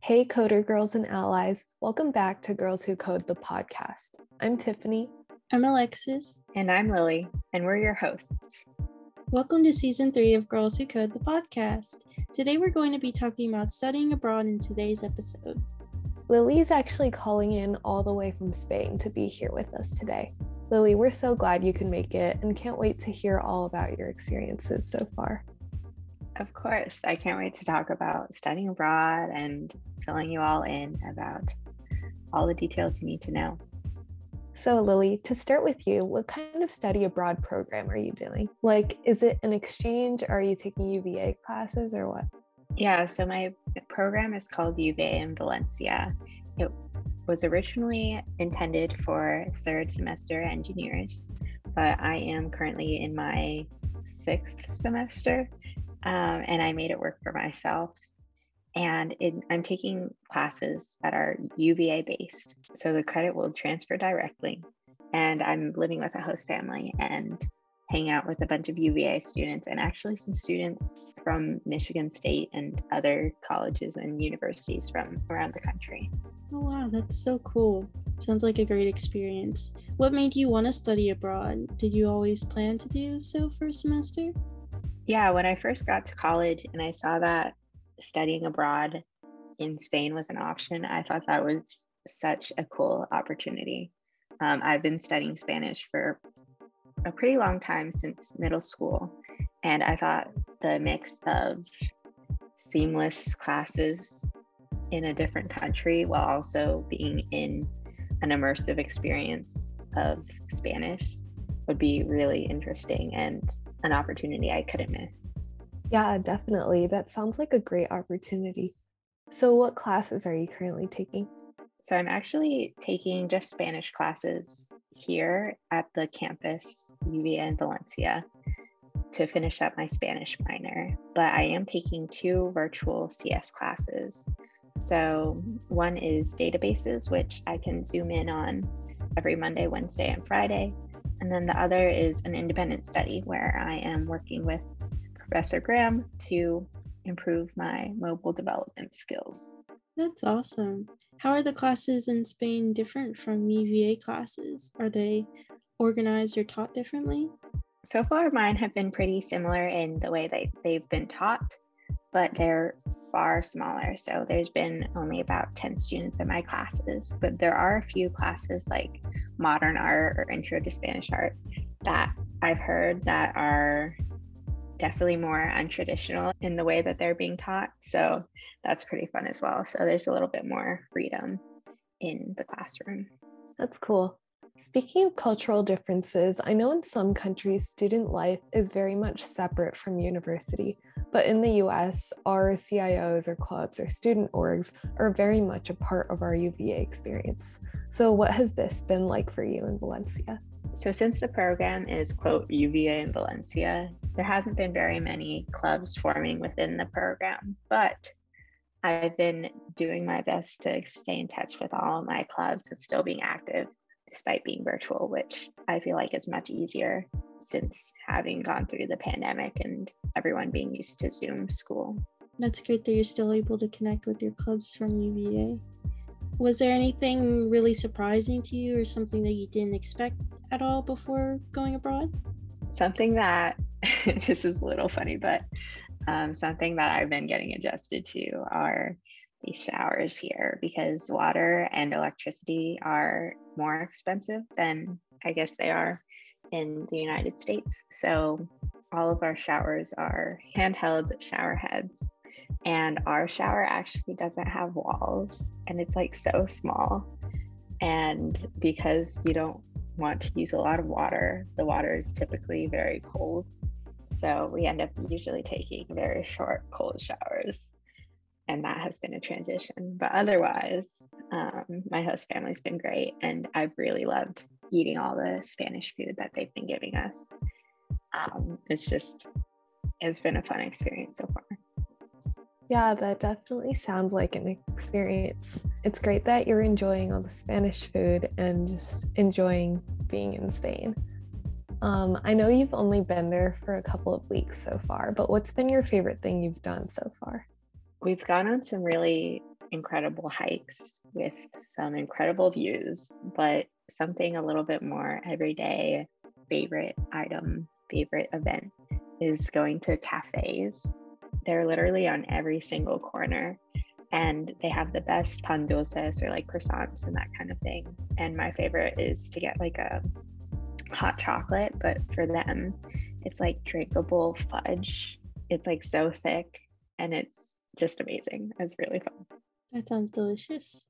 Hey, coder girls and allies. Welcome back to Girls Who Code the podcast. I'm Tiffany. I'm Alexis. And I'm Lily, and we're your hosts. Welcome to season three of Girls Who Code the podcast. Today we're going to be talking about studying abroad in today's episode. Lily is actually calling in all the way from Spain to be here with us today. Lily, we're so glad you can make it and can't wait to hear all about your experiences so far. Of course. I can't wait to talk about studying abroad and filling you all in about all the details you need to know. So, Lily, to start with you, what kind of study abroad program are you doing? Like, is it an exchange? Are you taking UVA classes or what? Yeah, so my program is called UVA in Valencia. It was originally intended for third semester engineers, but I am currently in my sixth semester um, and I made it work for myself. And I'm taking classes that are UVA based. So the credit will transfer directly. And I'm living with a host family and hang out with a bunch of UVA students and actually some students from Michigan State and other colleges and universities from around the country. Oh, wow, that's so cool. Sounds like a great experience. What made you want to study abroad? Did you always plan to do so for a semester? Yeah, when I first got to college and I saw that studying abroad in Spain was an option, I thought that was such a cool opportunity. Um, I've been studying Spanish for a pretty long time since middle school, and I thought the mix of seamless classes in a different country while also being in an immersive experience of Spanish would be really interesting and an opportunity I couldn't miss. Yeah, definitely. That sounds like a great opportunity. So, what classes are you currently taking? So, I'm actually taking just Spanish classes here at the campus, UVA in Valencia, to finish up my Spanish minor. But I am taking two virtual CS classes. So, one is databases, which I can zoom in on every Monday, Wednesday, and Friday. And then the other is an independent study where I am working with Professor Graham to improve my mobile development skills. That's awesome. How are the classes in Spain different from UVA classes? Are they organized or taught differently? So far, mine have been pretty similar in the way that they've been taught, but they're far smaller. So there's been only about 10 students in my classes, but there are a few classes like modern art or intro to Spanish art that I've heard that are definitely more untraditional in the way that they're being taught. So that's pretty fun as well. So there's a little bit more freedom in the classroom. That's cool. Speaking of cultural differences, I know in some countries, student life is very much separate from university. But in the US, our CIOs or clubs or student orgs are very much a part of our UVA experience. So, what has this been like for you in Valencia? So, since the program is, quote, UVA in Valencia, there hasn't been very many clubs forming within the program, but I've been doing my best to stay in touch with all my clubs and still being active despite being virtual, which I feel like is much easier since having gone through the pandemic and everyone being used to Zoom school. That's great that you're still able to connect with your clubs from UVA. Was there anything really surprising to you or something that you didn't expect at all before going abroad? Something that this is a little funny, but um, something that I've been getting adjusted to are these showers here because water and electricity are more expensive than I guess they are in the United States. So all of our showers are handheld shower heads. And our shower actually doesn't have walls and it's like so small. And because you don't want to use a lot of water, the water is typically very cold. So we end up usually taking very short, cold showers. And that has been a transition. But otherwise, um, my host family's been great. And I've really loved eating all the Spanish food that they've been giving us. Um, it's just, it's been a fun experience so far. Yeah, that definitely sounds like an experience. It's great that you're enjoying all the Spanish food and just enjoying being in Spain. Um, I know you've only been there for a couple of weeks so far, but what's been your favorite thing you've done so far? We've gone on some really incredible hikes with some incredible views, but something a little bit more everyday favorite item, favorite event is going to cafes. They're literally on every single corner and they have the best pan dulces or like croissants and that kind of thing. And my favorite is to get like a hot chocolate, but for them, it's like drinkable fudge. It's like so thick and it's just amazing. It's really fun. That sounds delicious.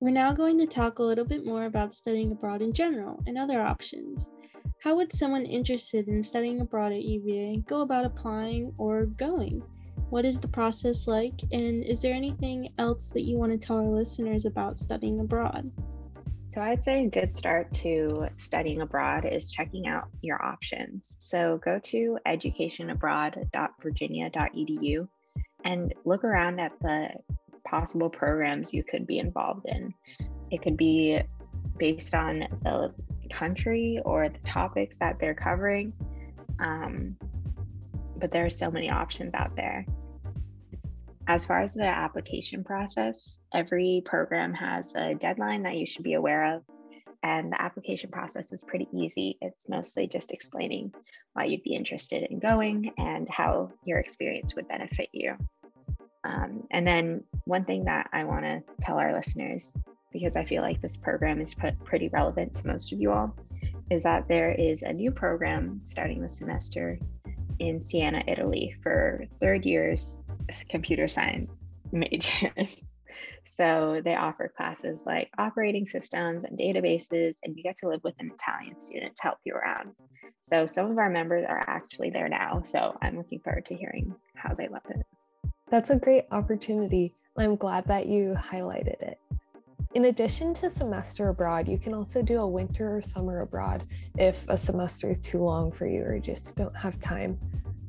We're now going to talk a little bit more about studying abroad in general and other options. How would someone interested in studying abroad at UVA go about applying or going? What is the process like? And is there anything else that you want to tell our listeners about studying abroad? So, I'd say a good start to studying abroad is checking out your options. So, go to educationabroad.virginia.edu and look around at the possible programs you could be involved in. It could be based on the country or the topics that they're covering. Um, but there are so many options out there. As far as the application process, every program has a deadline that you should be aware of. And the application process is pretty easy. It's mostly just explaining why you'd be interested in going and how your experience would benefit you. Um, and then, one thing that I want to tell our listeners because I feel like this program is pretty relevant to most of you all, is that there is a new program starting this semester in Siena, Italy for third years computer science majors. so they offer classes like operating systems and databases, and you get to live with an Italian student to help you around. So some of our members are actually there now. So I'm looking forward to hearing how they love it. That's a great opportunity. I'm glad that you highlighted it. In addition to semester abroad, you can also do a winter or summer abroad if a semester is too long for you or just don't have time.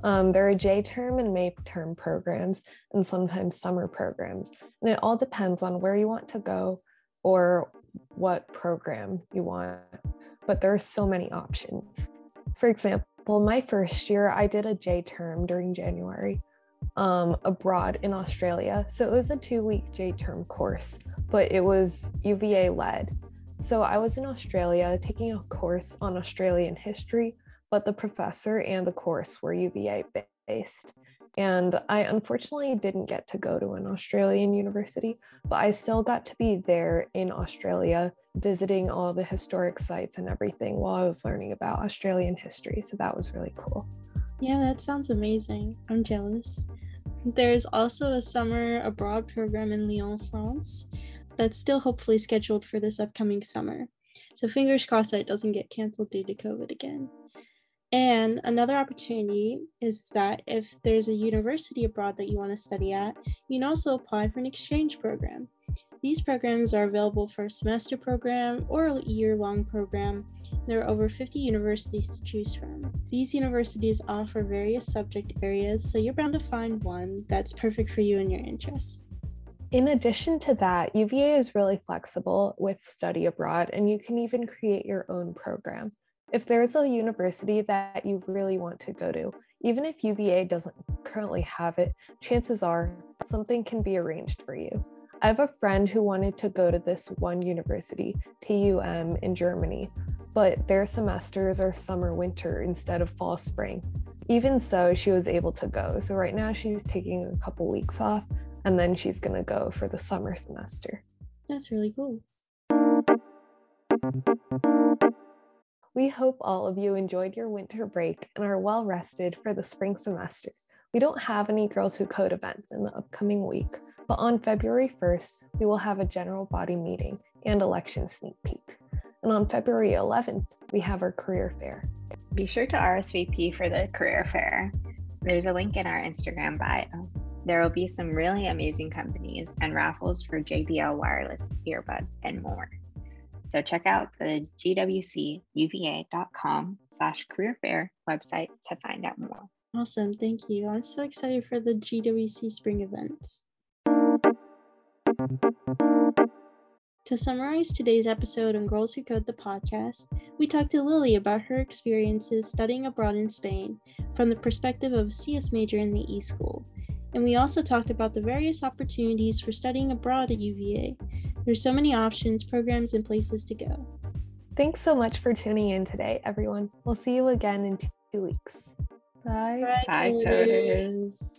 Um, there are J term and May term programs and sometimes summer programs. And it all depends on where you want to go or what program you want. But there are so many options. For example, my first year, I did a J term during January um, abroad in Australia. So it was a two week J term course but it was UVA led. So I was in Australia taking a course on Australian history, but the professor and the course were UVA based. And I unfortunately didn't get to go to an Australian university, but I still got to be there in Australia, visiting all the historic sites and everything while I was learning about Australian history. So that was really cool. Yeah, that sounds amazing. I'm jealous. There's also a summer abroad program in Lyon, France, that's still hopefully scheduled for this upcoming summer. So fingers crossed that it doesn't get canceled due to COVID again. And another opportunity is that if there's a university abroad that you want to study at, you can also apply for an exchange program. These programs are available for a semester program or a year long program. There are over 50 universities to choose from. These universities offer various subject areas, so you're bound to find one that's perfect for you and your interests. In addition to that, UVA is really flexible with study abroad, and you can even create your own program. If there's a university that you really want to go to, even if UVA doesn't currently have it, chances are something can be arranged for you. I have a friend who wanted to go to this one university, TUM in Germany, but their semesters are summer winter instead of fall spring. Even so, she was able to go. So right now she's taking a couple weeks off and then she's going to go for the summer semester. That's really cool. We hope all of you enjoyed your winter break and are well rested for the spring semester. We don't have any Girls Who Code events in the upcoming week, but on February 1st, we will have a general body meeting and election sneak peek. And on February 11th, we have our career fair. Be sure to RSVP for the career fair. There's a link in our Instagram bio. There will be some really amazing companies and raffles for JBL wireless earbuds and more. So check out the gwcuva.com slash career fair website to find out more. Awesome. Thank you. I'm so excited for the GWC spring events. To summarize today's episode on Girls Who Code the podcast, we talked to Lily about her experiences studying abroad in Spain from the perspective of a CS major in the E School. And we also talked about the various opportunities for studying abroad at UVA. There's so many options, programs, and places to go. Thanks so much for tuning in today, everyone. We'll see you again in two weeks. Bye. Bye, coders.